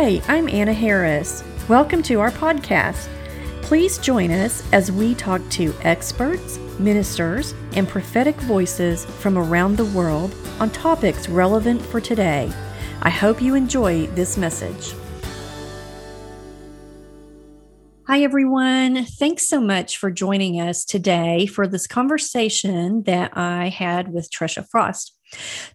Hi, I'm Anna Harris. Welcome to our podcast. Please join us as we talk to experts, ministers, and prophetic voices from around the world on topics relevant for today. I hope you enjoy this message. Hi, everyone. Thanks so much for joining us today for this conversation that I had with Trisha Frost.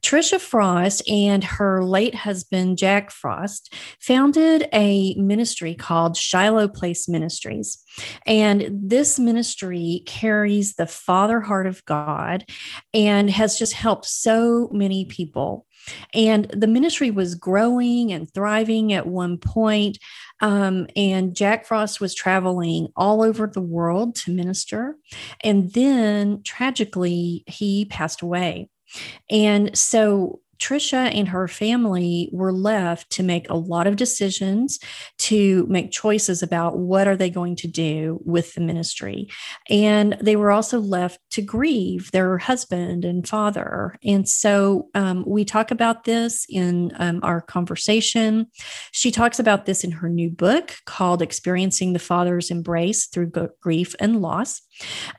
Trisha Frost and her late husband, Jack Frost, founded a ministry called Shiloh Place Ministries. And this ministry carries the Father heart of God and has just helped so many people. And the ministry was growing and thriving at one point. Um, and Jack Frost was traveling all over the world to minister. And then tragically, he passed away. And so Trisha and her family were left to make a lot of decisions to make choices about what are they going to do with the ministry. And they were also left to grieve their husband and father. And so um, we talk about this in um, our conversation. She talks about this in her new book called Experiencing the Father's Embrace Through Grief and Loss.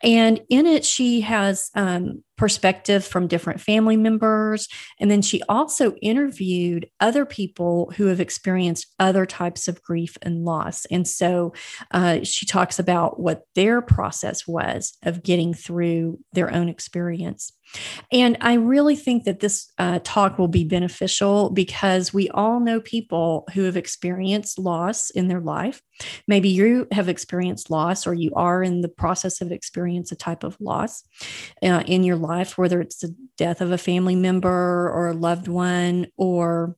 And in it, she has um, perspective from different family members. And then she also interviewed other people who have experienced other types of grief and loss. And so uh, she talks about what their process was of getting through their own experience. And I really think that this uh, talk will be beneficial because we all know people who have experienced loss in their life. Maybe you have experienced loss or you are in the process of experience a type of loss uh, in your life, whether it's the death of a family member or a loved one or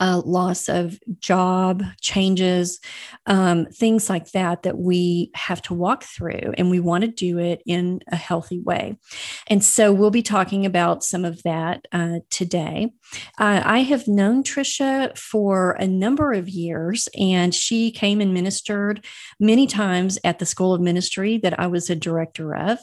uh, loss of job changes, um, things like that, that we have to walk through. And we want to do it in a healthy way. And so we'll be talking about some of that uh, today. Uh, I have known Trisha for a number of years, and she came and ministered many times at the School of Ministry that I was a director of.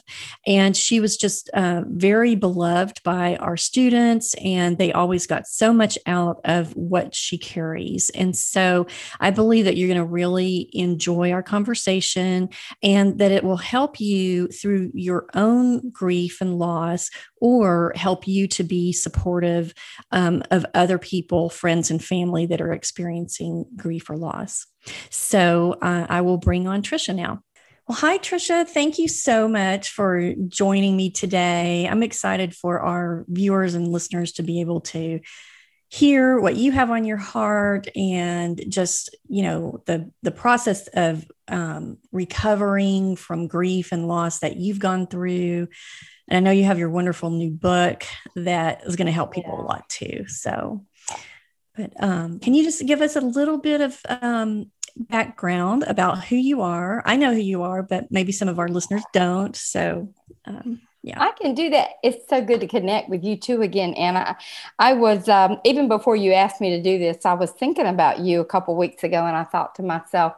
And she was just uh, very beloved by our students, and they always got so much out of what she carries. And so I believe that you're going to really enjoy our conversation and that it will help you through your own grief and loss or help you to be supportive um, of other people, friends, and family that are experiencing grief or loss. So uh, I will bring on Trisha now. Well, hi, Trisha. Thank you so much for joining me today. I'm excited for our viewers and listeners to be able to hear what you have on your heart and just you know the the process of um, recovering from grief and loss that you've gone through and i know you have your wonderful new book that is going to help people yeah. a lot too so. But um, can you just give us a little bit of um, background about who you are? I know who you are but maybe some of our listeners don't so um, yeah. I can do that. It's so good to connect with you too again anna. I was um, even before you asked me to do this i was thinking about you a couple weeks ago and i thought to myself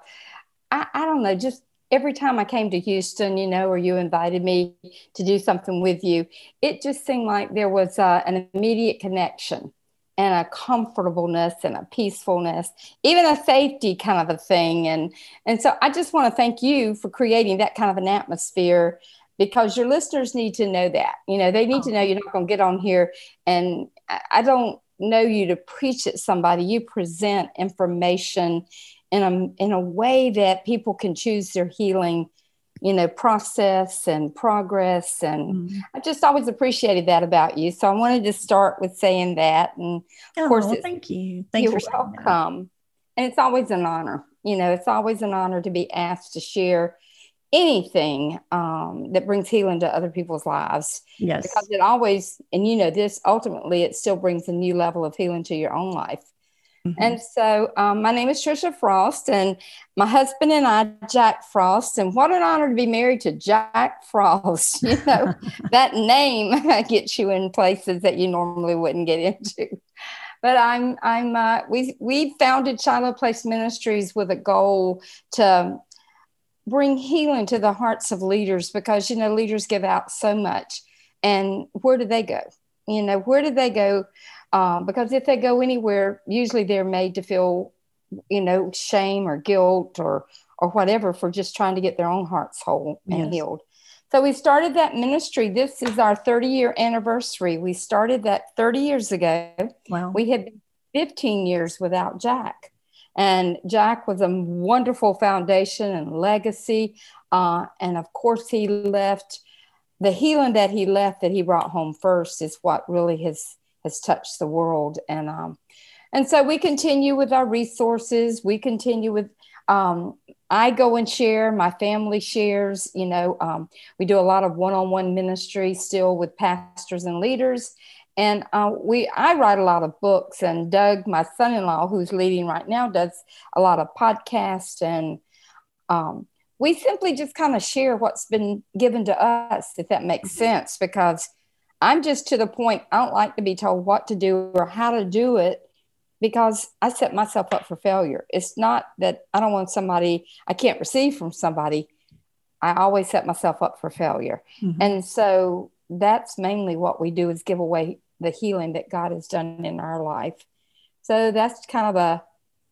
I, I don't know just every time i came to houston you know or you invited me to do something with you it just seemed like there was uh, an immediate connection and a comfortableness and a peacefulness even a safety kind of a thing and and so i just want to thank you for creating that kind of an atmosphere because your listeners need to know that. You know, they need to know oh. you're not going to get on here and I don't know you to preach at somebody. You present information in a in a way that people can choose their healing, you know, process and progress. And mm-hmm. I just always appreciated that about you. So I wanted to start with saying that. And of oh, course, thank you. thank you're welcome. And it's always an honor. You know, it's always an honor to be asked to share anything um, that brings healing to other people's lives. Yes. Because it always, and you know, this ultimately, it still brings a new level of healing to your own life. Mm-hmm. And so, um, my name is Trisha Frost, and my husband and I, Jack Frost. And what an honor to be married to Jack Frost. You know, that name gets you in places that you normally wouldn't get into. But I'm, I'm, uh, we, we founded Shiloh Place Ministries with a goal to bring healing to the hearts of leaders because you know leaders give out so much and where do they go you know where do they go uh, because if they go anywhere usually they're made to feel you know, shame or guilt or or whatever for just trying to get their own hearts whole and yes. healed. So we started that ministry. This is our 30 year anniversary. We started that 30 years ago. Wow. We had been 15 years without Jack. And Jack was a wonderful foundation and legacy. Uh, and of course, he left the healing that he left that he brought home first is what really has has touched the world. And um, and so we continue with our resources. We continue with um, I go and share, my family shares, you know, um, we do a lot of one-on-one ministry still with pastors and leaders. And uh, we, I write a lot of books, and Doug, my son-in-law, who's leading right now, does a lot of podcasts, and um, we simply just kind of share what's been given to us, if that makes mm-hmm. sense. Because I'm just to the point I don't like to be told what to do or how to do it because I set myself up for failure. It's not that I don't want somebody I can't receive from somebody. I always set myself up for failure. Mm-hmm. And so that's mainly what we do is give away the healing that God has done in our life. So that's kind of a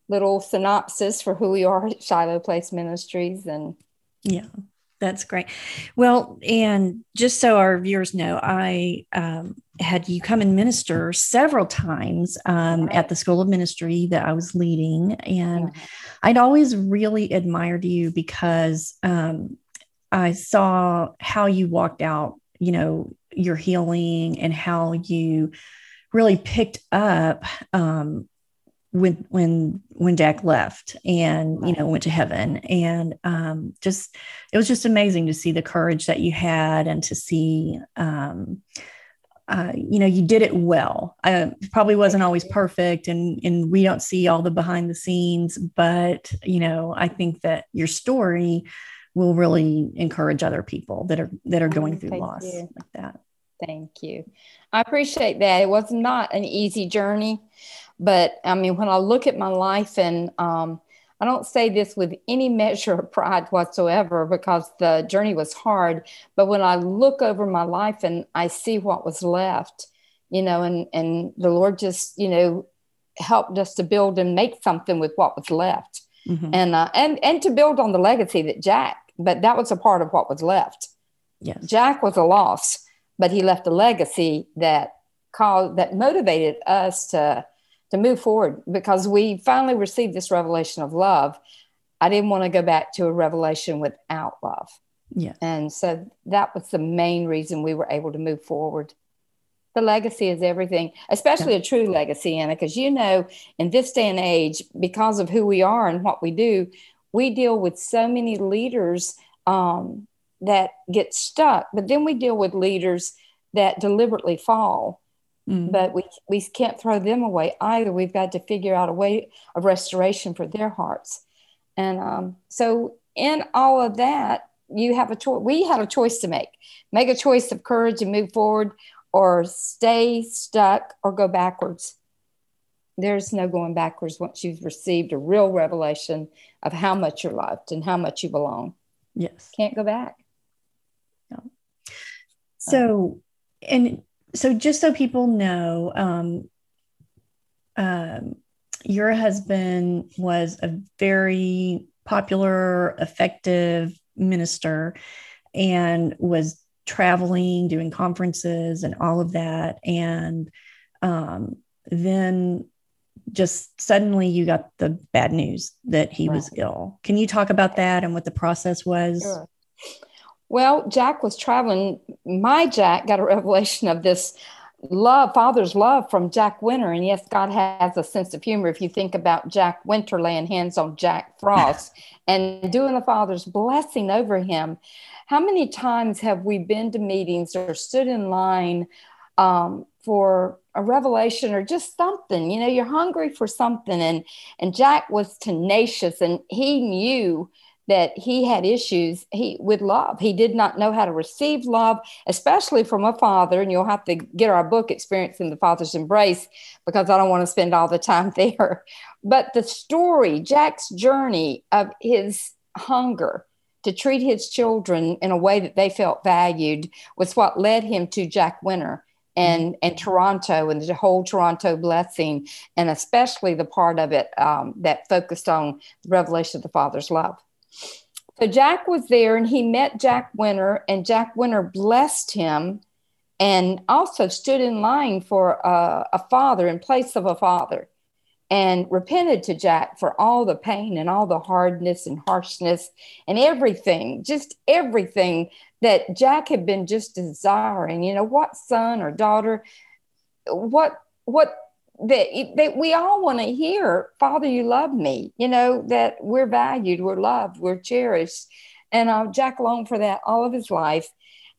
little synopsis for who we are at Shiloh Place Ministries and yeah that's great. Well, and just so our viewers know, I um, had you come and minister several times um, at the School of Ministry that I was leading. And I'd always really admired you because um, I saw how you walked out, you know, your healing and how you really picked up um, when when when Jack left and you know went to heaven and um, just it was just amazing to see the courage that you had and to see um, uh, you know you did it well. I probably wasn't always perfect and and we don't see all the behind the scenes, but you know I think that your story will really encourage other people that are that are going through Thank loss you. like that. Thank you. I appreciate that. It was not an easy journey. But I mean, when I look at my life, and um, I don't say this with any measure of pride whatsoever because the journey was hard. But when I look over my life and I see what was left, you know, and and the Lord just, you know, helped us to build and make something with what was left, mm-hmm. and uh, and and to build on the legacy that Jack. But that was a part of what was left. Yes. Jack was a loss, but he left a legacy that caused that motivated us to to move forward because we finally received this revelation of love. I didn't want to go back to a revelation without love. Yeah. And so that was the main reason we were able to move forward. The legacy is everything, especially yeah. a true legacy, Anna, because you know, in this day and age, because of who we are and what we do, we deal with so many leaders um, that get stuck, but then we deal with leaders that deliberately fall Mm. But we, we can't throw them away either. We've got to figure out a way of restoration for their hearts. And um, so, in all of that, you have a choice. We had a choice to make make a choice of courage and move forward, or stay stuck or go backwards. There's no going backwards once you've received a real revelation of how much you're loved and how much you belong. Yes. Can't go back. No. So, and so just so people know, um, um, your husband was a very popular, effective minister and was traveling, doing conferences and all of that. And um, then just suddenly you got the bad news that he right. was ill. Can you talk about that and what the process was? Sure. Well, Jack was traveling. My Jack got a revelation of this love, Father's love from Jack Winter. And yes, God has a sense of humor. If you think about Jack Winter laying hands on Jack Frost and doing the Father's blessing over him, how many times have we been to meetings or stood in line um, for a revelation or just something? You know, you're hungry for something. And, and Jack was tenacious and he knew that he had issues he with love. He did not know how to receive love especially from a father and you'll have to get our book experiencing the father's embrace because i don't want to spend all the time there. But the story jack's journey of his hunger to treat his children in a way that they felt valued was what led him to jack winter and and Toronto and the whole Toronto blessing, and especially the part of it um, that focused on the revelation of the Father's love. So Jack was there, and he met Jack Winter, and Jack Winter blessed him, and also stood in line for a, a father in place of a father, and repented to Jack for all the pain and all the hardness and harshness and everything, just everything that Jack had been just desiring. You know, what son or daughter, what, what, that, that we all want to hear, Father, you love me, you know, that we're valued, we're loved, we're cherished. And uh, Jack longed for that all of his life.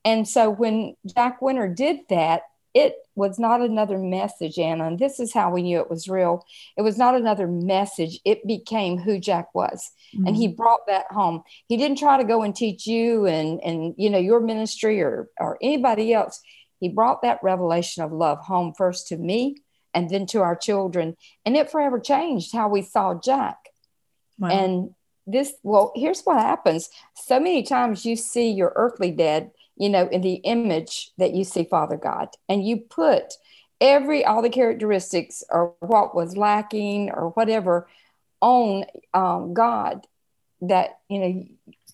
And so when Jack Winter did that, it was not another message, Anna. And this is how we knew it was real. It was not another message. It became who Jack was. Mm-hmm. And he mm-hmm. brought that home. He didn't try to go and teach you and, and you know, your ministry or, or anybody else. He brought that revelation of love home first to me and then to our children. And it forever changed how we saw Jack. Wow. And this, well, here's what happens. So many times you see your earthly dad you know, in the image that you see Father God. And you put every, all the characteristics or what was lacking or whatever on um, God that, you know,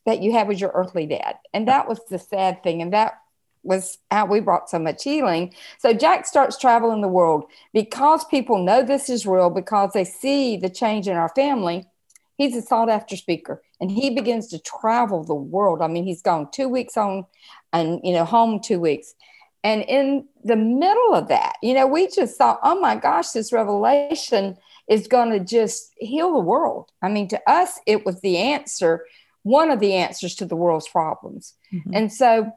that you have as your earthly dad. And that was the sad thing. And that was how we brought so much healing. So Jack starts traveling the world because people know this is real, because they see the change in our family. He's a sought after speaker and he begins to travel the world. I mean, he's gone two weeks on and, you know, home two weeks. And in the middle of that, you know, we just thought, oh my gosh, this revelation is going to just heal the world. I mean, to us, it was the answer, one of the answers to the world's problems. Mm-hmm. And so,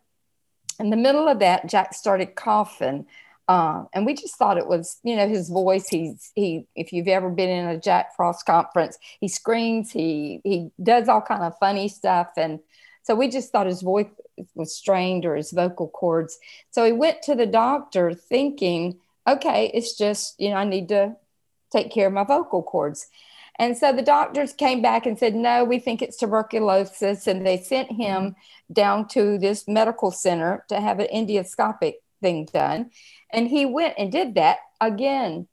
in the middle of that, Jack started coughing. Uh, and we just thought it was, you know, his voice. He's he. If you've ever been in a Jack Frost conference, he screams. He he does all kind of funny stuff, and so we just thought his voice was strained or his vocal cords. So he went to the doctor thinking, okay, it's just, you know, I need to take care of my vocal cords. And so the doctors came back and said, no, we think it's tuberculosis. And they sent him down to this medical center to have an endoscopic thing done. And he went and did that again,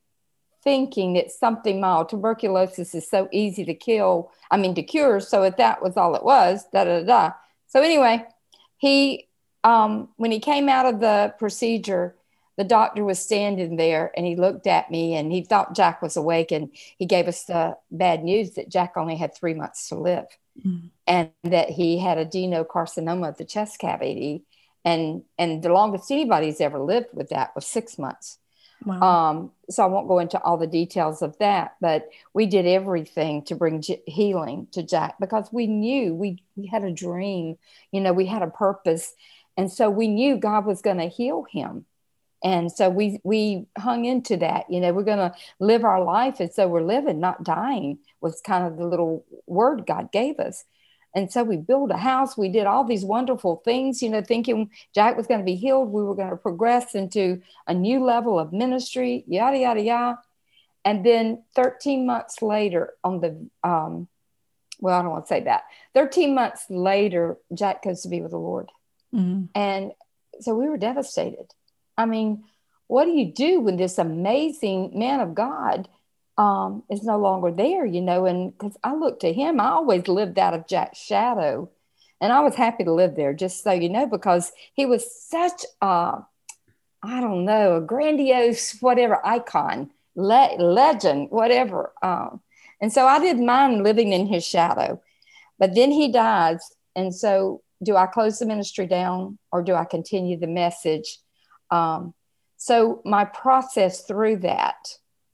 thinking it's something mild. Tuberculosis is so easy to kill, I mean, to cure. So if that was all it was, da da da. So anyway, he um, when he came out of the procedure, the doctor was standing there and he looked at me and he thought Jack was awake and he gave us the bad news that Jack only had three months to live mm-hmm. and that he had adenocarcinoma of the chest cavity and and the longest anybody's ever lived with that was six months. Wow. Um, so I won't go into all the details of that, but we did everything to bring j- healing to Jack because we knew we, we had a dream, you know, we had a purpose. And so we knew God was going to heal him. And so we we hung into that, you know, we're going to live our life as though we're living, not dying, was kind of the little word God gave us. And so we built a house. We did all these wonderful things, you know, thinking Jack was going to be healed. We were going to progress into a new level of ministry, yada, yada, yada. And then 13 months later, on the, um, well, I don't want to say that. 13 months later, Jack goes to be with the Lord. Mm-hmm. And so we were devastated. I mean, what do you do when this amazing man of God um, is no longer there, you know. And because I look to him, I always lived out of Jack's shadow. And I was happy to live there, just so you know, because he was such a, I don't know, a grandiose, whatever icon, le- legend, whatever. Um, and so I didn't mind living in his shadow. But then he dies. And so do I close the ministry down or do I continue the message? Um, so my process through that,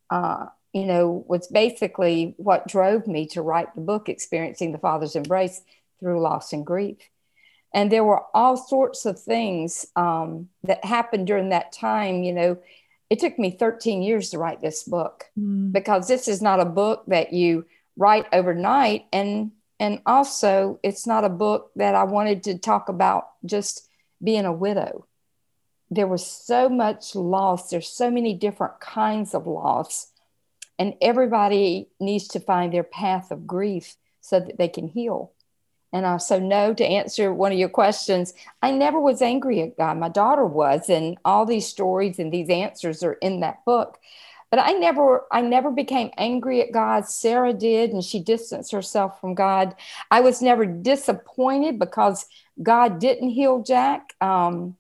uh, you know, was basically what drove me to write the book, Experiencing the Father's Embrace Through Loss and Grief. And there were all sorts of things um, that happened during that time. You know, it took me 13 years to write this book mm. because this is not a book that you write overnight. And, and also, it's not a book that I wanted to talk about just being a widow. There was so much loss, there's so many different kinds of loss and everybody needs to find their path of grief so that they can heal. And uh, so, no, to answer one of your questions, I never was angry at God. My daughter was, and all these stories and these answers are in that book. But I never, I never became angry at God. Sarah did, and she distanced herself from God. I was never disappointed because God didn't heal Jack. Um,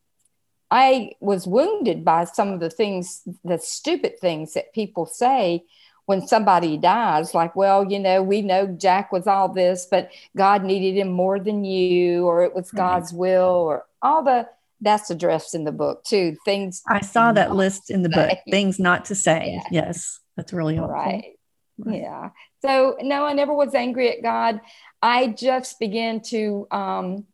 I was wounded by some of the things, the stupid things that people say when somebody dies, like, well, you know, we know Jack was all this, but God needed him more than you, or it was God's will, or all the that's addressed in the book too. Things I saw that list in the book, things not to say. Yeah. Yes, that's really helpful. Right. right. Yeah. So no, I never was angry at God. I just began to um,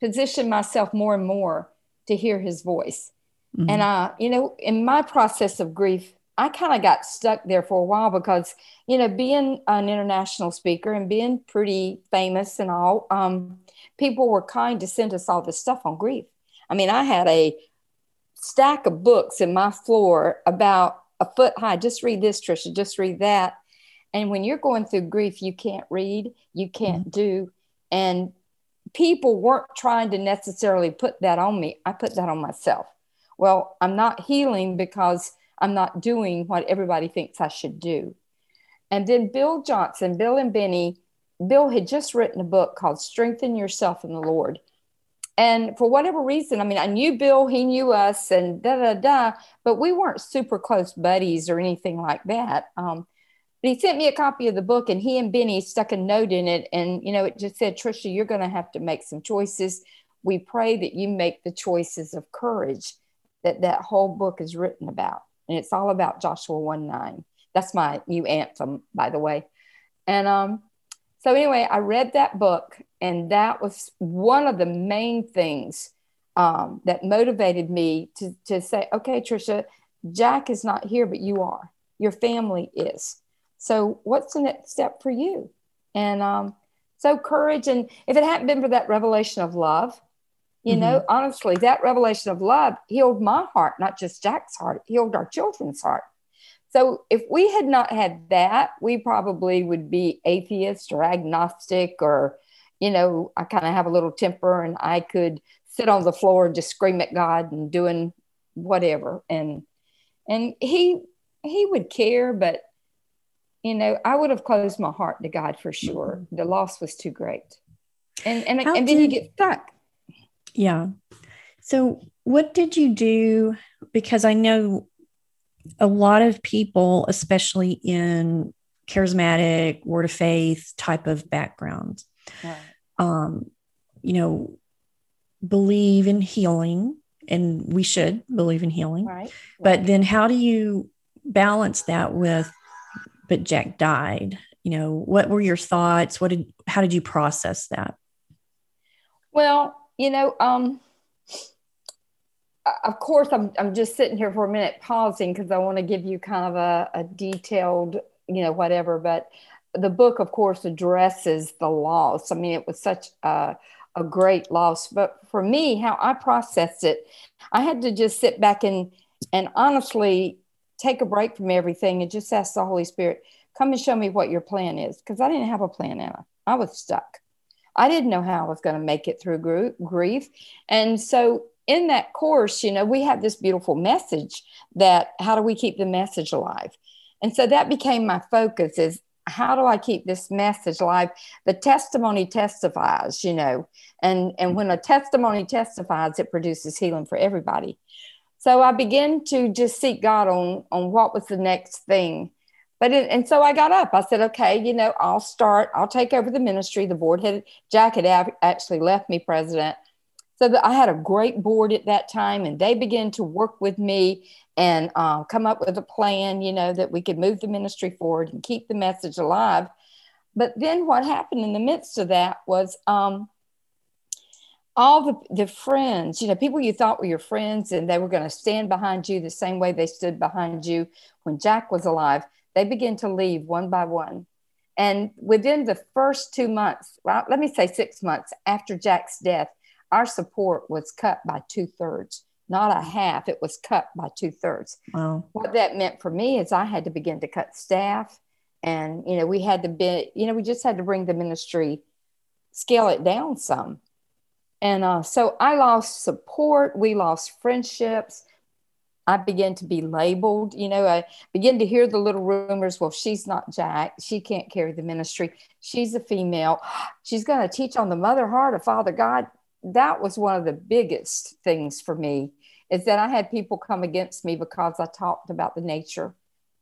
position myself more and more to hear His voice. Mm-hmm. And I, you know, in my process of grief, I kind of got stuck there for a while because, you know, being an international speaker and being pretty famous and all, um, people were kind to send us all this stuff on grief. I mean, I had a stack of books in my floor about a foot high. Just read this, Trisha, just read that. And when you're going through grief, you can't read, you can't mm-hmm. do. And people weren't trying to necessarily put that on me. I put that on myself. Well, I'm not healing because I'm not doing what everybody thinks I should do. And then Bill Johnson, Bill and Beni, Bill had just written a book called Strengthen Yourself in the Lord. And for whatever reason, I mean, I knew Bill, he knew us, and da da da, but we weren't super close buddies or anything like that. Um, but he sent me a copy of the book, and he and Beni stuck a note in it. And, you know, it just said, Trisha, you're going to have to make some choices. We pray that you make the choices of courage that that whole book is written about and it's all about Joshua 1 9. That's my new anthem, by the way. And um, so, anyway, I read that book, and that was one of the main things um, that motivated me to, to say, okay, Trisha, Jack is not here, but you are. Your family is. So, what's the next step for you? And um, so, courage. And if it hadn't been for that revelation of love, you mm-hmm. know, honestly, that revelation of love healed my heart, not just Jack's heart, healed our children's heart. So if we had not had that, we probably would be atheist or agnostic or, you know, I kind of have a little temper and I could sit on the floor and just scream at God and doing whatever. And and he he would care, but you know, I would have closed my heart to God for sure. Mm-hmm. The loss was too great. And and, and then you get stuck. Yeah. So, what did you do? Because I know a lot of people, especially in charismatic, word of faith type of backgrounds, right. um, you know, believe in healing, and we should believe in healing. Right. But right. then, how do you balance that with, but Jack died? You know, what were your thoughts? What did, how did you process that? Well, you know, um, of course, I'm, I'm just sitting here for a minute pausing because I want to give you kind of a, a detailed, you know, whatever. But the book, of course, addresses the loss. I mean, it was such a, a great loss. But for me, how I processed it, I had to just sit back and and honestly take a break from everything and just ask the Holy Spirit, come and show me what your plan is. Because I didn't have a plan, Anna. I was stuck. I didn't know how I was going to make it through grief. And so in that course, you know, we have this beautiful message that how do we keep the message alive? And so that became my focus is how do I keep this message alive? The testimony testifies, you know, and, and when a testimony testifies, it produces healing for everybody. So I began to just seek God on, on what was the next thing but it, and so I got up. I said, okay, you know, I'll start. I'll take over the ministry. The board had Jack had actually left me president, so that I had a great board at that time, and they began to work with me and um, come up with a plan. You know that we could move the ministry forward and keep the message alive. But then what happened in the midst of that was um, all the, the friends, you know, people you thought were your friends and they were going to stand behind you the same way they stood behind you when Jack was alive they begin to leave one by one. And within the first two months, well, let me say six months after Jack's death, our support was cut by two thirds, not a half. It was cut by two thirds. Wow. What that meant for me is I had to begin to cut staff. And, you know, we had to be, you know, we just had to bring the ministry scale it down some. And uh, so I lost support. We lost friendships. I began to be labeled. You know, I began to hear the little rumors. Well, she's not Jack. She can't carry the ministry. She's a female. She's going to teach on the mother heart of Father God. That was one of the biggest things for me is that I had people come against me because I talked about the nature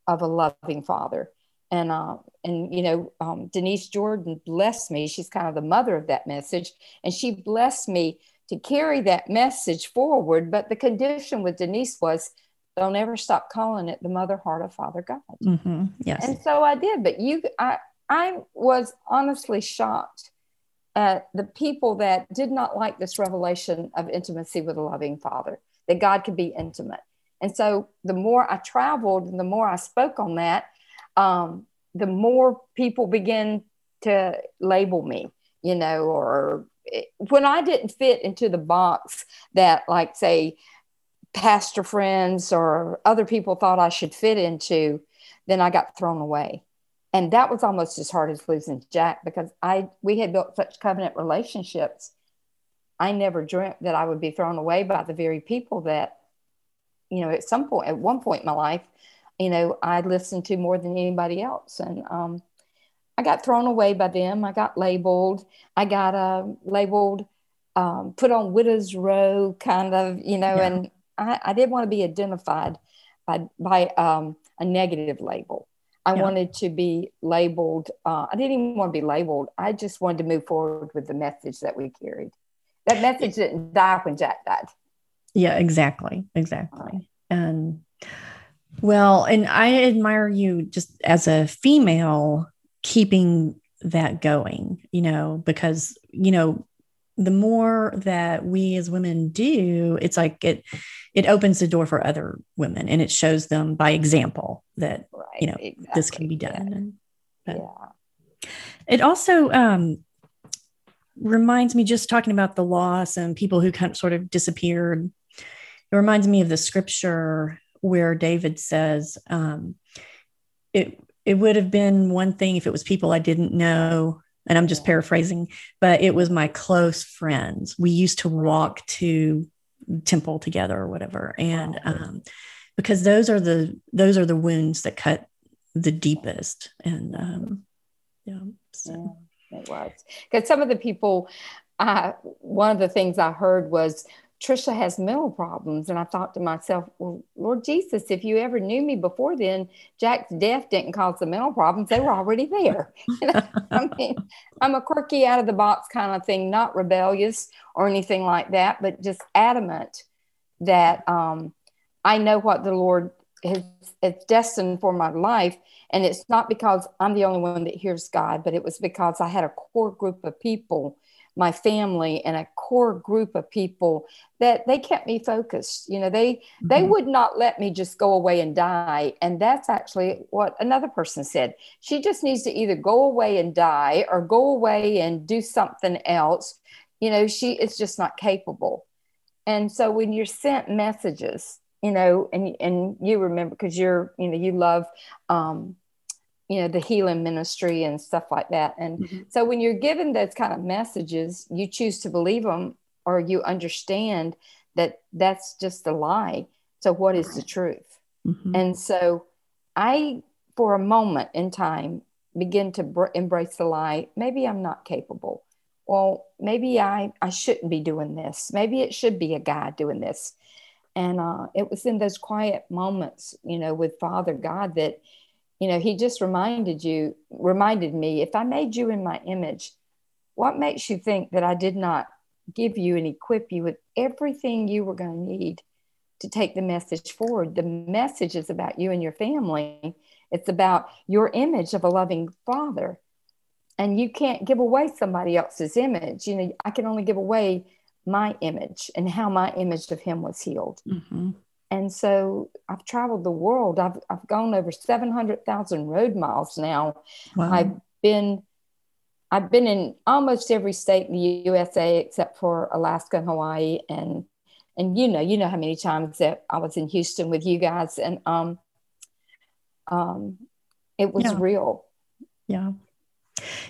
of a loving father. And, uh, and you know, um, Denise Jordan blessed me. She's kind of the mother of that message. And she blessed me to carry that message forward. But the condition with Denise was don't ever stop calling it the mother heart of Father God. Mm-hmm. Yes. And so I did. But you, I, I was honestly shocked at the people that did not like this revelation of intimacy with a loving Father, that God could be intimate. And so the more I traveled and the more I spoke on that, um, the more people begin to label me, you know, or when I didn't fit into the box that, like, say, pastor friends or other people thought I should fit into, then I got thrown away. And that was almost as hard as losing Jack because I we had built such covenant relationships. I never dreamt that I would be thrown away by the very people that, you know, at some point, at one point in my life, you know, I listened to more than anybody else. And um, I got thrown away by them. I got labeled. I got uh, labeled, um, put on widow's row, kind of, you know, yeah. and I, I didn't want to be identified by, by um, a negative label. I yeah. wanted to be labeled. Uh, I didn't even want to be labeled. I just wanted to move forward with the message that we carried. That message didn't die when Jack died. Yeah, exactly. Exactly. And well, and I admire you just as a female keeping that going, you know, because, you know, the more that we as women do, it's like it it opens the door for other women and it shows them by example that right, you know exactly. this can be done. Yeah. yeah. It also um, reminds me just talking about the loss and people who kind of sort of disappeared. It reminds me of the scripture where David says, um, "It it would have been one thing if it was people I didn't know, and I'm just paraphrasing, but it was my close friends. We used to walk to temple together or whatever, and um, because those are the those are the wounds that cut the deepest, and um, yeah, so. yeah, it was because some of the people. Uh, one of the things I heard was Trisha has mental problems. And I thought to myself, well, Lord Jesus, if you ever knew me before then, Jack's death didn't cause the mental problems. They were already there. I mean, I'm a quirky, out of the box kind of thing, not rebellious or anything like that, but just adamant that um, I know what the Lord has, has destined for my life. And it's not because I'm the only one that hears God, but it was because I had a core group of people my family and a core group of people that they kept me focused. You know they mm-hmm. they would not let me just go away and die. And that's actually what another person said. She just needs to either go away and die or go away and do something else. You know she is just not capable. And so when you're sent messages you know and and you remember because you're you know you love um you know the healing ministry and stuff like that. And mm-hmm. so when you're given those kind of messages you choose to believe them or you understand that that's just a lie. So what is the truth? Mm-hmm. and so i for a moment in time begin to br- embrace the lie maybe i'm not capable. Well maybe i i shouldn't be doing this. Maybe it should be a guy doing this. And uh, it was in those quiet moments you know with father god that you know he just reminded you reminded me if i made you in my image what makes you think that i did not give you and equip you with everything you were going to need to take the message forward? The message is about you and your family. It's about your image of a loving father. And you can't give away somebody else's image. You know i can only give away my image and how my image of him was healed. Mm-hmm. And so I've traveled the world. I've, I've gone over 700,000 road miles now. Wow. I've been I've been in almost every state in the USA except for Alaska and Hawaii and and you know you know how many times that I was in Houston with you guys and um um it was yeah. real. Yeah.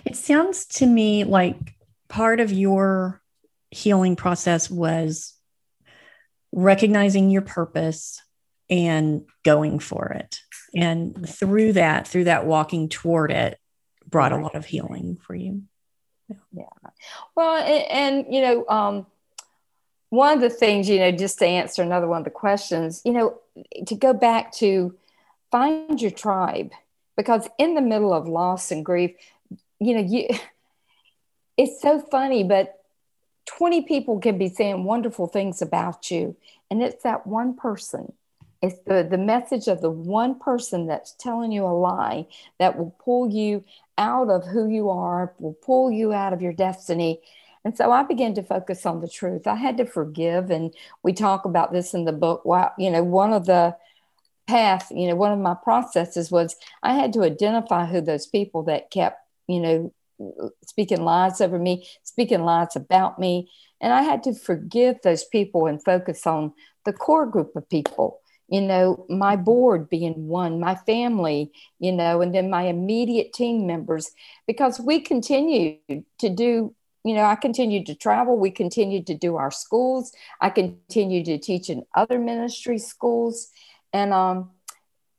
It sounds to me like part of your healing process was recognizing your purpose and going for it. And through that, through that walking toward it, brought a lot of healing for you. Yeah. Well, and, and, you know, um, one of the things, you know, just to answer another one of the questions, you know, to go back to find your tribe, because in the middle of loss and grief, you know, you, it's so funny, but 20 people can be saying wonderful things about you. And it's that one person. It's the, the message of the one person that's telling you a lie that will pull you out of who you are, will pull you out of your destiny. And so I began to focus on the truth. I had to forgive. And we talk about this in the book. Wow, you know, one of the path, you know, one of my processes was I had to identify who those people that kept, you know, speaking lies over me, speaking lies about me. And I had to forgive those people and focus on the core group of people, you know, my board being one, my family, you know, and then my immediate team members, because we continued to do, you know, I continued to travel. We continued to do our schools. I continued to teach in other ministry schools. And, um,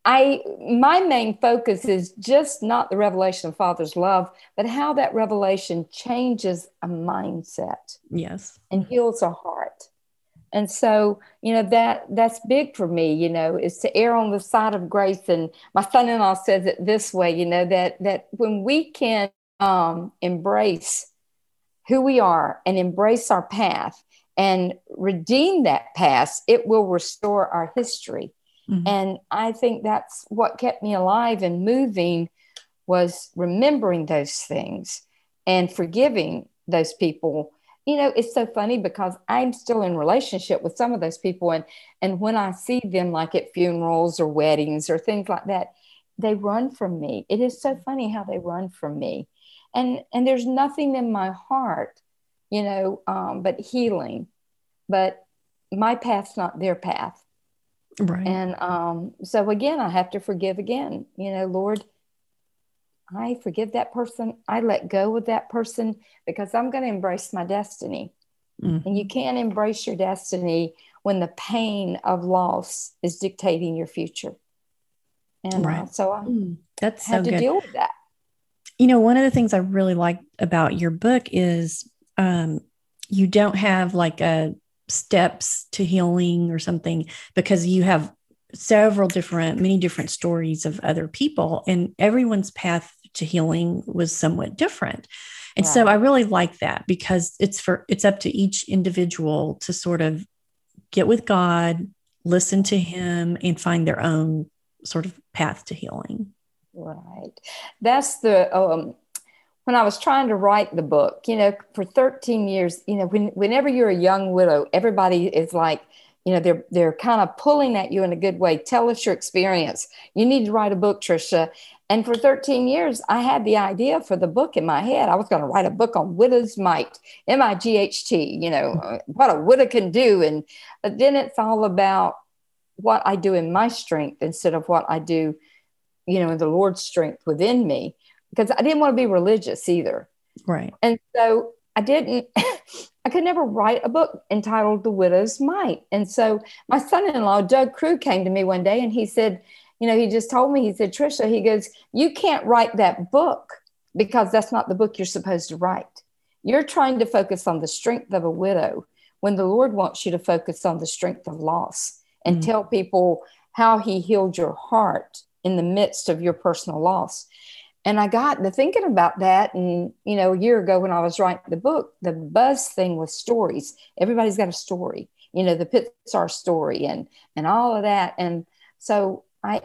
I my main focus is just not the revelation of Father's love, but how that revelation changes a mindset. Yes. And heals a heart. And so, you know, that that's big for me, you know, is to err on the side of grace. And my son-in-law says it this way, you know, that that when we can um, embrace who we are and embrace our path and redeem that past, it will restore our history Mm-hmm. And I think that's what kept me alive and moving was remembering those things and forgiving those people. You know, it's so funny because I'm still in relationship with some of those people and and when I see them like at funerals or weddings or things like that, they run from me. It is so funny how they run from me. And and there's nothing in my heart, you know, um, but healing. But my path's not their path Right. And um, so again, I have to forgive again. You know, Lord, I forgive that person. I let go of that person because I'm going to embrace my destiny. Mm-hmm. And you can't embrace your destiny when the pain of loss is dictating your future. And uh, right. uh, so I mm, That's had so to good. deal with that. You know, one of the things I really like about your book is um, you don't have like a steps to healing or something because you have several different many different stories of other people and everyone's path to healing was somewhat different. And right. so i really like that because it's for it's up to each individual to sort of get with god listen to him and find their own sort of path to healing. Right. That's the um when I was trying to write the book, you know, for 13 years, you know, when, whenever you're a young widow, everybody is like, you know, they're they're kind of pulling at you in a good way. Tell us your experience. You need to write a book, Trisha. And for 13 years, I had the idea for the book in my head. I was going to write a book on widow's might, M I G H T, you know, hmm. uh, what a widow can do. And but then it's all about what I do in my strength instead of what I do, you know, in the Lord's strength within me because I didn't want to be religious either. Right. And so I didn't, I could never write a book entitled The Widow's Might. And so my son in law, Doug Crew, came to me one day and he said, you know, he just told me, he said, Trisha, he goes, you can't write that book because that's not the book you're supposed to write. You're trying to focus on the strength of a widow when the Lord wants you to focus on the strength of loss and mm-hmm. tell people how he healed your heart in the midst of your personal loss and I got to thinking about that. And, you know, a year ago when I was writing the book, the buzz thing was stories. Everybody's got a story, you know, the Pixar story and, and all of that. And so I,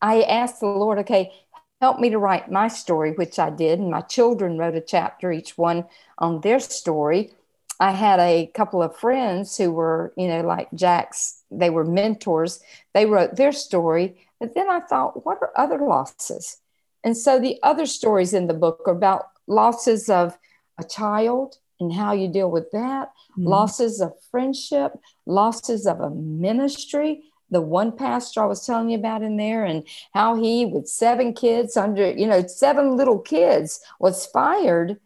I asked the Lord, okay, help me to write my story, which I did. And my children wrote a chapter, each one on their story. I had a couple of friends who were, you know, like Jack's, they were mentors. They wrote their story. But then I thought, what are other losses? And so the other stories in the book are about losses of a child and how you deal with that, mm-hmm. losses of friendship, losses of a ministry. The one pastor I was telling you about in there, and how he, with seven kids under, you know, seven little kids, was fired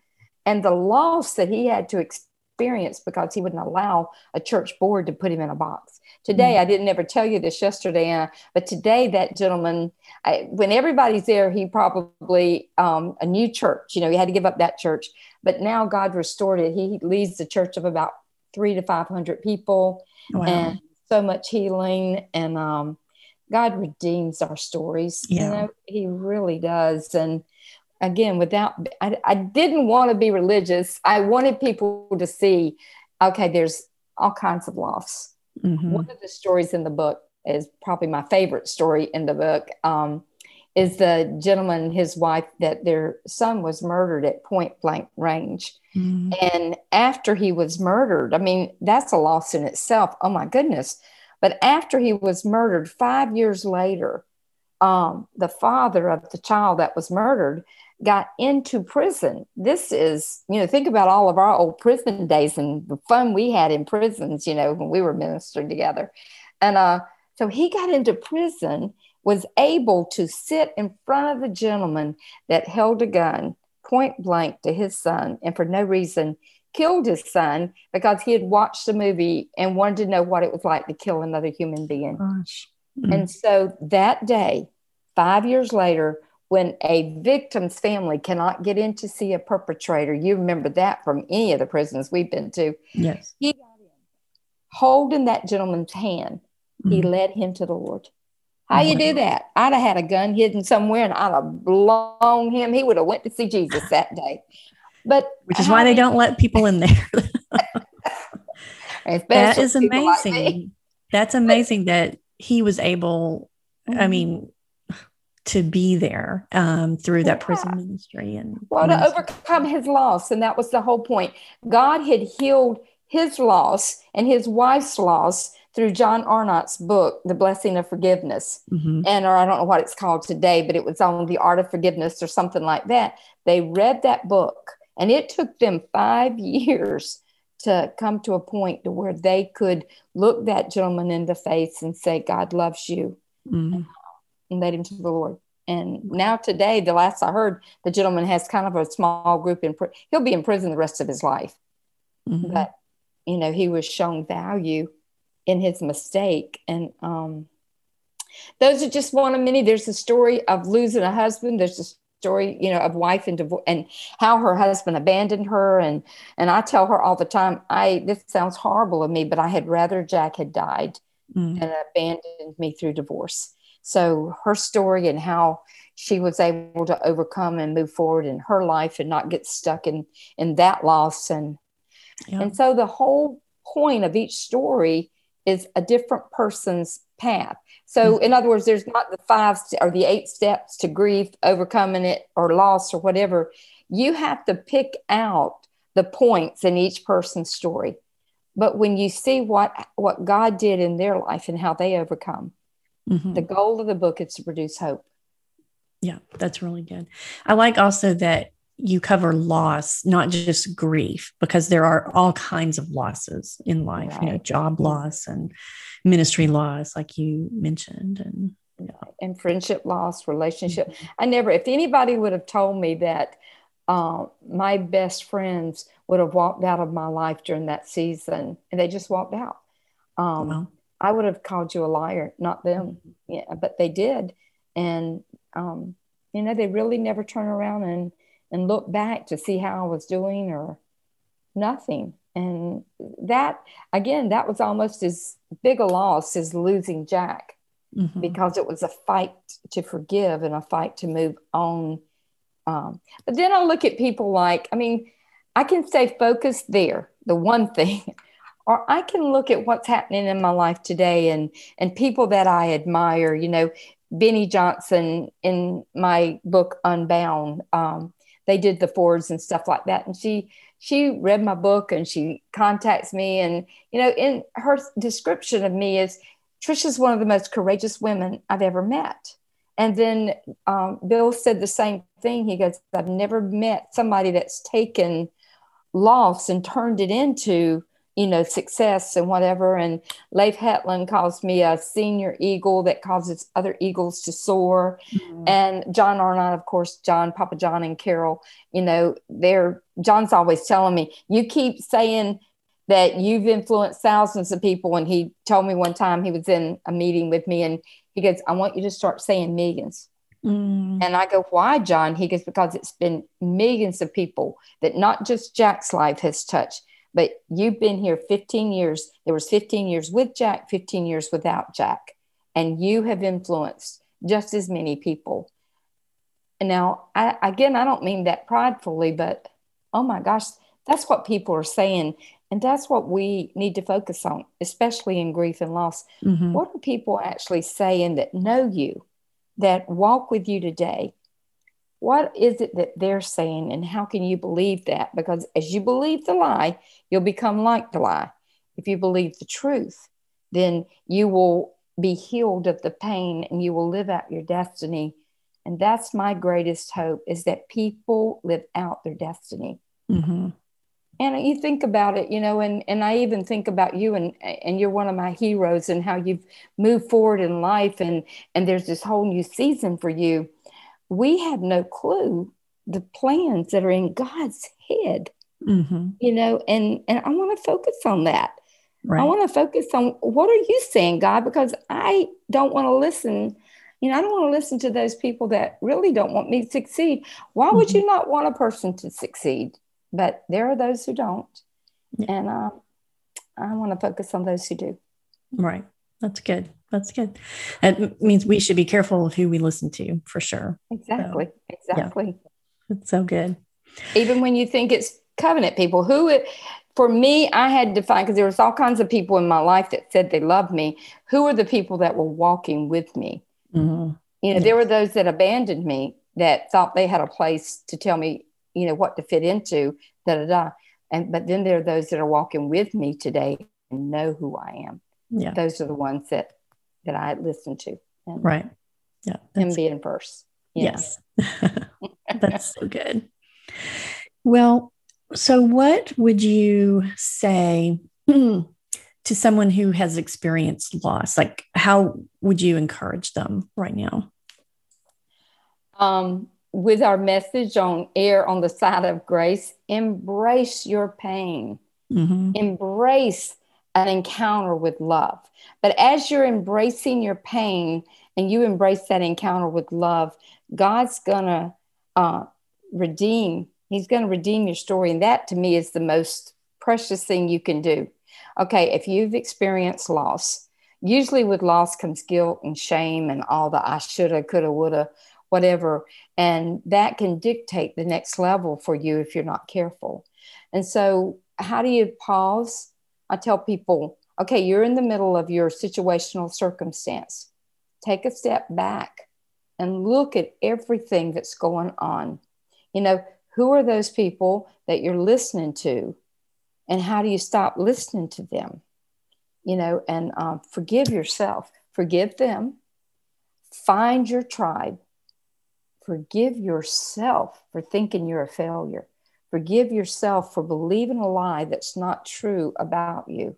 and the loss that he had to experience because he wouldn't allow a church board to put him in a box. Today, mm-hmm. I didn't ever tell you this yesterday, Anna, but today that gentleman, I, when everybody's there, he probably um, a new church. You know, he had to give up that church, but now God restored it. He leads the church of about three to five hundred people, wow. and so much healing and um, God redeems our stories. Yeah. You know, He really does. And again, without, I, I didn't want to be religious. I wanted people to see, okay, there's all kinds of loss. Mm-hmm. One of the stories in the book is probably my favorite story in the book. Um, is the gentleman, his wife, that their son was murdered at point blank range. Mm-hmm. And after he was murdered, I mean, that's a loss in itself. Oh my goodness. But after he was murdered, five years later, um, the father of the child that was murdered got into prison. This is, you know, think about all of our old prison days and the fun we had in prisons, you know, when we were ministering together. And uh, so he got into prison, was able to sit in front of the gentleman that held a gun point blank to his son and for no reason killed his son because he had watched the movie and wanted to know what it was like to kill another human being. Mm-hmm. And so that day, five years later, when a victim's family cannot get in to see a perpetrator, you remember that from any of the prisons we've been to. Yes. He got in, holding that gentleman's hand. Mm-hmm. He led him to the Lord. How you do that? I'd have had a gun hidden somewhere and I'd have blown him. He would have went to see Jesus that day. But which is why they don't let people in there. that is amazing. Like That's amazing that he was able. I mm-hmm. mean, to be there um, through that yeah. prison ministry and well ministry. to overcome his loss, and that was the whole point. God had healed his loss and his wife's loss through John Arnott's book, The Blessing of Forgiveness. Mm-hmm. And, or I don't know what it's called today, but it was on the art of forgiveness or something like that. They read that book and it took them five years to come to a point to where they could look that gentleman in the face and say, God loves you mm-hmm. And lead him to the Lord. And now today, the last I heard, the gentleman has kind of a small group in, he'll be in prison the rest of his life. Mm-hmm. But, you know, he was shown value in his mistake. And um, those are just one of many. There's a story of losing a husband. There's a story, you know, of wife and divorce and how her husband abandoned her. And and I tell her all the time, I this sounds horrible of me, but I had rather Jack had died mm. and abandoned me through divorce. So her story and how she was able to overcome and move forward in her life and not get stuck in in that loss and yeah. and so the whole point of each story is a different person's path. So, mm-hmm. in other words, there's not the five or the eight steps to grief, overcoming it, or loss, or whatever. You have to pick out the points in each person's story. But when you see what what God did in their life and how they overcome, mm-hmm. the goal of the book is to produce hope. Yeah, that's really good. I like also that you cover loss, not just grief, because there are all kinds of losses in life, right. you know, job loss and ministry loss, like you mentioned. And and friendship loss, relationship. Mm-hmm. I never, if anybody would have told me that uh, my best friends would have walked out of my life during that season and they just walked out, um, wow. I would have called you a liar, not them. Mm-hmm. Yeah, but they did. And, um, you know, they really never turn around and and look back to see how I was doing or nothing. And that, again, that was almost as big a loss as losing Jack mm-hmm. because it was a fight to forgive and a fight to move on. Um, but then I look at people like, I mean, I can stay focused there, the one thing, or I can look at what's happening in my life today and and people that I admire. You know, Beni Johnson in my book Unbound. Um, they did the Fords and stuff like that. And she she read my book and she contacts me. And you know, in her description of me is Trisha's one of the most courageous women I've ever met. And then um, Bill said the same thing. He goes, I've never met somebody that's taken loss and turned it into you know, success and whatever. And Leif Hetland calls me a senior eagle that causes other eagles to soar. Mm-hmm. And John Arnott, of course, John, Papa John, and Carol, you know, they're John's always telling me, you keep saying that you've influenced thousands of people. And he told me one time he was in a meeting with me and he goes, I want you to start saying millions. Mm. And I go, why, John? He goes, because it's been millions of people that not just Jack's life has touched, but you've been here 15 years. There was 15 years with Jack, 15 years without Jack. And you have influenced just as many people. And now, I, again, I don't mean that pridefully, but oh my gosh, that's what people are saying. And that's what we need to focus on, especially in grief and loss. Mm-hmm. What are people actually saying that know you, that walk with you today? What is it that they're saying, and how can you believe that? Because as you believe the lie, you'll become like the lie. If you believe the truth, then you will be healed of the pain and you will live out your destiny. And that's my greatest hope is that people live out their destiny. Mm-hmm and you think about it you know and and i even think about you and and you're one of my heroes and how you've moved forward in life and and there's this whole new season for you we have no clue the plans that are in god's head mm-hmm. you know and and i want to focus on that right. i want to focus on what are you saying god because i don't want to listen you know, I don't want to listen to those people that really don't want me to succeed. Why would mm-hmm. you not want a person to succeed? but there are those who don't. Yeah. And uh, I want to focus on those who do. Right. That's good. That's good. That means we should be careful of who we listen to for sure. Exactly. So, exactly. Yeah. It's so good. Even when you think it's covenant people, who it, for me, I had to find because there was all kinds of people in my life that said they loved me. Who are the people that were walking with me? Mm-hmm. You know, yes. there were those that abandoned me that thought they had a place to tell me you know what to fit into da da da and but then there are those that are walking with me today and know who i am yeah those are the ones that that i listened to and right. Yeah him being first yes. That's so good. Well so what would you say to someone who has experienced loss? Like how would you encourage them right now? Um with our message on err on the side of grace, embrace your pain, mm-hmm. embrace an encounter with love. But as you're embracing your pain and you embrace that encounter with love, God's gonna uh, redeem. He's gonna redeem your story, and that to me is the most precious thing you can do. Okay, if you've experienced loss, usually with loss comes guilt and shame and all the I shoulda, coulda, woulda whatever. And that can dictate the next level for you if you're not careful. And so, how do you pause? I tell people, okay, you're in the middle of your situational circumstance. Take a step back and look at everything that's going on. You know, who are those people that you're listening to? And how do you stop listening to them? You know, and um, forgive yourself, forgive them, find your tribe, Forgive yourself for thinking you're a failure. Forgive yourself for believing a lie that's not true about you.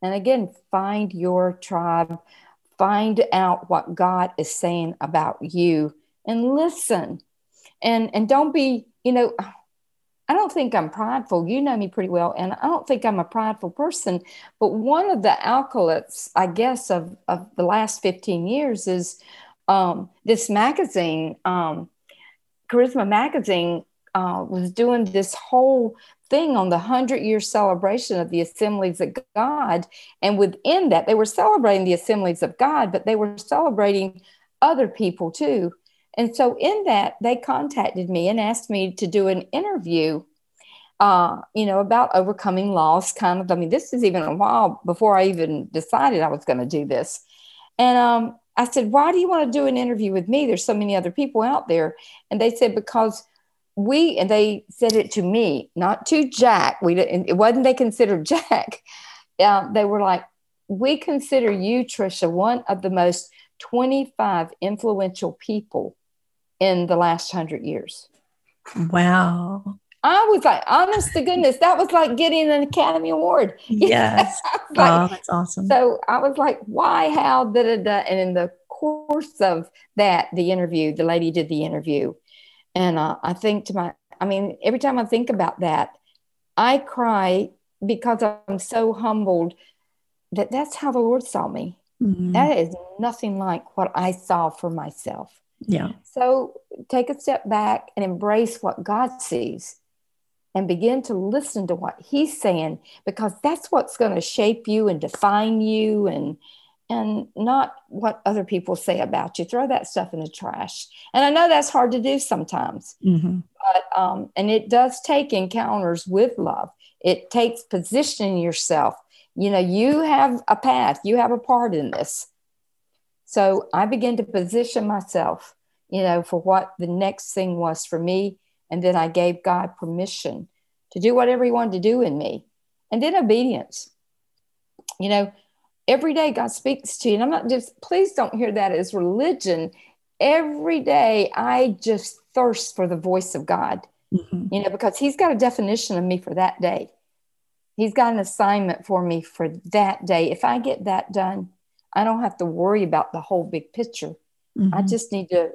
And again, find your tribe, find out what God is saying about you and listen. And and don't be, you know, I don't think I'm prideful. You know me pretty well, and I don't think I'm a prideful person. But one of the alkaloids, I guess, of, of the last 15 years is um, this magazine, um, Charisma Magazine, uh, was doing this whole thing on the 100 year celebration of the assemblies of God. And within that, they were celebrating the assemblies of God, but they were celebrating other people too. And so, in that, they contacted me and asked me to do an interview, uh, you know, about overcoming loss. Kind of, I mean, this is even a while before I even decided I was going to do this. And um, I said, Why do you want to do an interview with me? There's so many other people out there. And they said, Because we, and they said it to me, not to Jack. We didn't, it wasn't they considered Jack. Uh, they were like, We consider you, Trisha, one of the most 25 influential people in the last hundred years. Wow. I was like, honest to goodness, that was like getting an Academy Award. Yes. like, oh, that's awesome. So I was like, why, how, da, da, da. And in the course of that, the interview, the lady did the interview. And uh, I think to my, I mean, every time I think about that, I cry because I'm so humbled that that's how the Lord saw me. Mm-hmm. That is nothing like what I saw for myself. Yeah. So take a step back and embrace what God sees and begin to listen to what he's saying because that's what's going to shape you and define you and and not what other people say about you. Throw that stuff in the trash. And i know that's hard to do sometimes mm-hmm. but um, and it does take encounters with love. It takes positioning yourself. You know you have a path. You have a part in this. So i began to position myself you know for what the next thing was for me. And then i gave god permission to do whatever he wanted to do in me. And then obedience. You know every day God speaks to you. And I'm not just, please don't hear that as religion. Every day I just thirst for the voice of God, mm-hmm. you know, because He's got a definition of me for that day. He's got an assignment for me for that day. If I get that done, I don't have to worry about the whole big picture. Mm-hmm. I just need to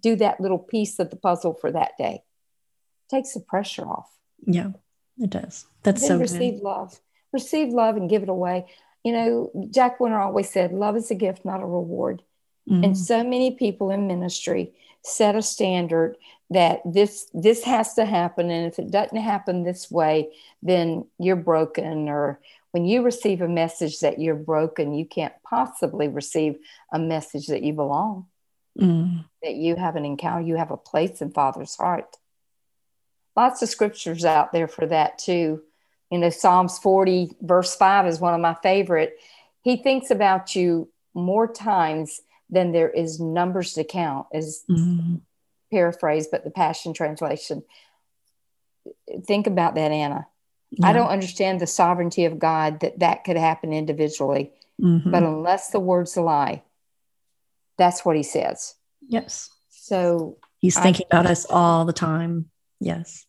do that little piece of the puzzle for that day. It takes the pressure off. Yeah, it does. That's so receive good. love. Receive love and give it away you know, Jack Winter always said, love is a gift, not a reward. Mm-hmm. And so many people in ministry set a standard that this this has to happen and if it doesn't happen this way then you're broken or when you receive a message that you're broken you can't possibly receive a message that you belong mm. that you have an encounter you have a place in father's heart lots of scriptures out there for that too you know psalms 40 verse 5 is one of my favorite. He thinks about you more times than there is numbers to count is mm-hmm. paraphrase but the passion translation. Think about that anna. Yeah. i don't understand the sovereignty of god that that could happen individually mm-hmm. but unless the words lie that's what he says. Yes. So he's thinking I, about us all the time. Yes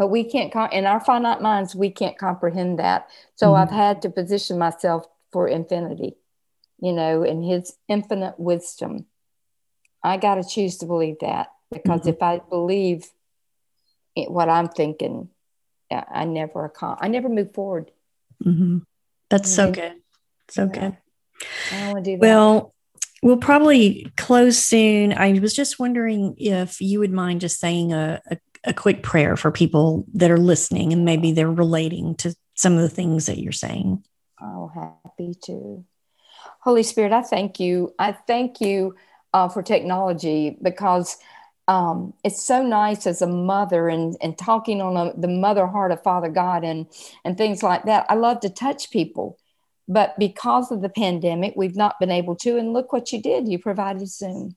but we can't in our finite minds we can't comprehend that so mm-hmm. i've had to position myself for infinity you know in his infinite wisdom i got to choose to believe that because mm-hmm. if i believe what i'm thinking i never i never move forward mm-hmm. that's so good so good I want to do that. well We'll probably close soon. I was just wondering if you would mind just saying a, a a quick prayer for people that are listening and maybe they're relating to some of the things that you're saying. Oh, happy to. Holy Spirit, I thank you. I thank you uh, for technology because um, it's so nice as a mother and, and talking on a, the mother heart of Father God and, and things like that. I love to touch people. But because of the pandemic, we've not been able to. And look what you did. You provided Zoom.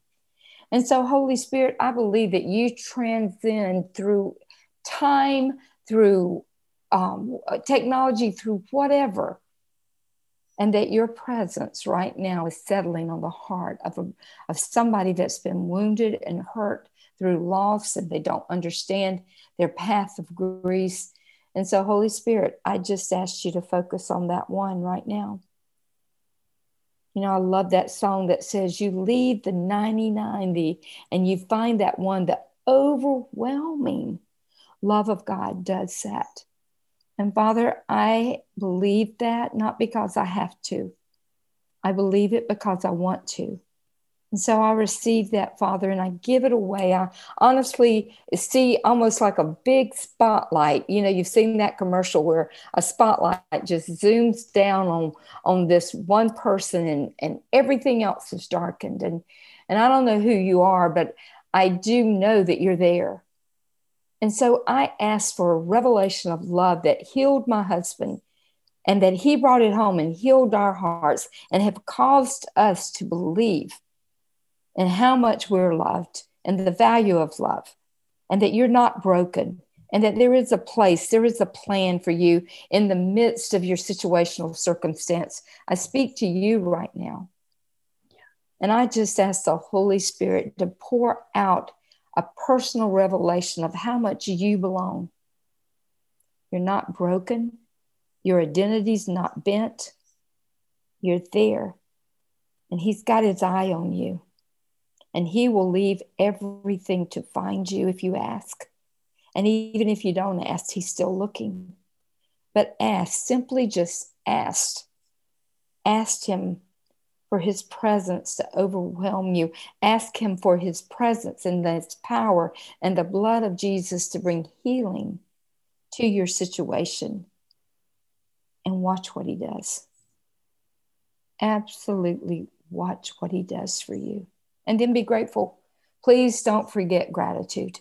And so, Holy Spirit, I believe that you transcend through time, through um, technology, through whatever, and that your presence right now is settling on the heart of, a, of somebody that's been wounded and hurt through loss and they don't understand their path of grief. And so, Holy Spirit, I just asked you to focus on that one right now. You know, I love that song that says, You leave the 99 the, and you find that one, the overwhelming love of God does that. And Father, I believe that not because I have to, I believe it because I want to. And so I receive that, Father, and I give it away. I honestly see almost like a big spotlight. You know, you've seen that commercial where a spotlight just zooms down on, on this one person and, and everything else is darkened. And, and I don't know who you are, but I do know that you're there. And so I asked for a revelation of love that healed my husband and that he brought it home and healed our hearts and have caused us to believe and how much we're loved and the value of love, and that you're not broken, and that there is a place, there is a plan for you in the midst of your situational circumstance. I speak to you right now. And I just ask the Holy Spirit to pour out a personal revelation of how much you belong. You're not broken. Your identity's not bent. You're there. And He's got His eye on you and he will leave everything to find you if you ask. And even if you don't ask, He's still looking. But ask, simply just ask. Ask Him for His presence to overwhelm you. Ask Him for His presence and His power and the blood of Jesus to bring healing to your situation. And watch what He does. Absolutely watch what He does for you. And then be grateful. Please don't forget gratitude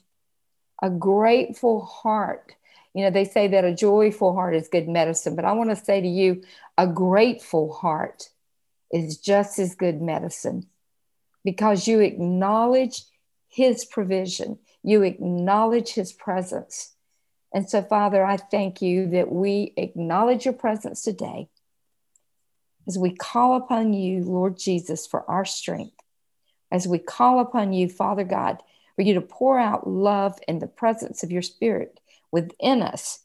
a grateful heart. You know, they say that a joyful heart is good medicine, but I want to say to you, a grateful heart is just as good medicine because you acknowledge His provision, you acknowledge His presence. And so, Father, I thank you that we acknowledge your presence today as we call upon you, Lord Jesus, for our strength, as we call upon you, Father God, for you to pour out love and the presence of your spirit within us.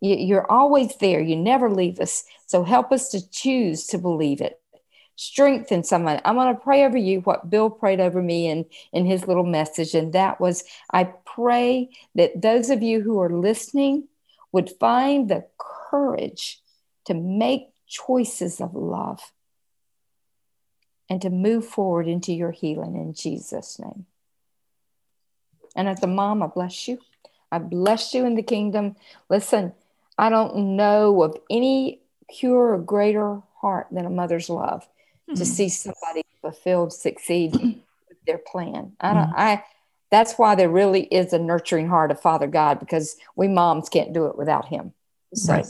You're always there. You never leave us. So help us to choose to believe it. Strengthen someone. I'm going to pray over you what Bill prayed over me in, in his little message. And that was I pray that those of you who are listening would find the courage to make choices of love and to move forward into your healing in Jesus' name. And as a mom, I bless you. I bless you in the kingdom. Listen, I don't know of any pure or greater heart than a mother's love mm-hmm. to see somebody fulfilled, succeed with their plan. I don't, mm-hmm. I, that's why there really is a nurturing heart of Father God because we moms can't do it without Him. So right.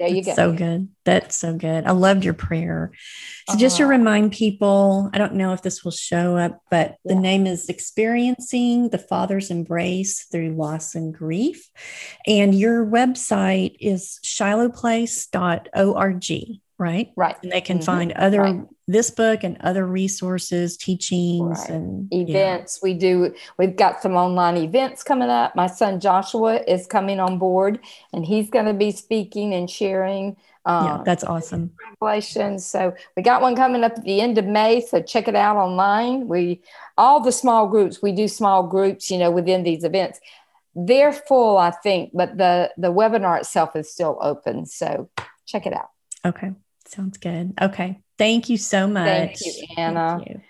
There you That's go. So good. That's so good. I loved your prayer. So, just to uh-huh. remind people, I don't know if this will show up, but yeah. the name is Experiencing the Father's Embrace Through Loss and Grief. And your website is shilohplace.org right? Right. And they can mm-hmm. find other right. this book and other resources, teachings right. and events. Yeah. We do we've got some online events coming up. My son Joshua is coming on board and he's going to be speaking and sharing um, yeah, that's awesome. Revelations. So we got one coming up at the end of May. So check it out online. We all the small groups, we do small groups, you know, within these events. They're full, I think, but the the webinar itself is still open. So check it out. Okay. Sounds good. Okay. Thank you so much. Thank you, Anna. Thank you.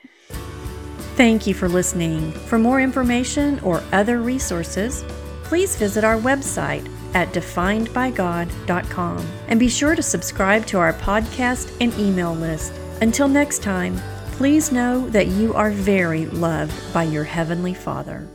Thank you for listening. For more information or other resources, please visit our website at definedbygod.com and be sure to subscribe to our podcast and email list. Until next time, please know that you are very loved by your Heavenly Father.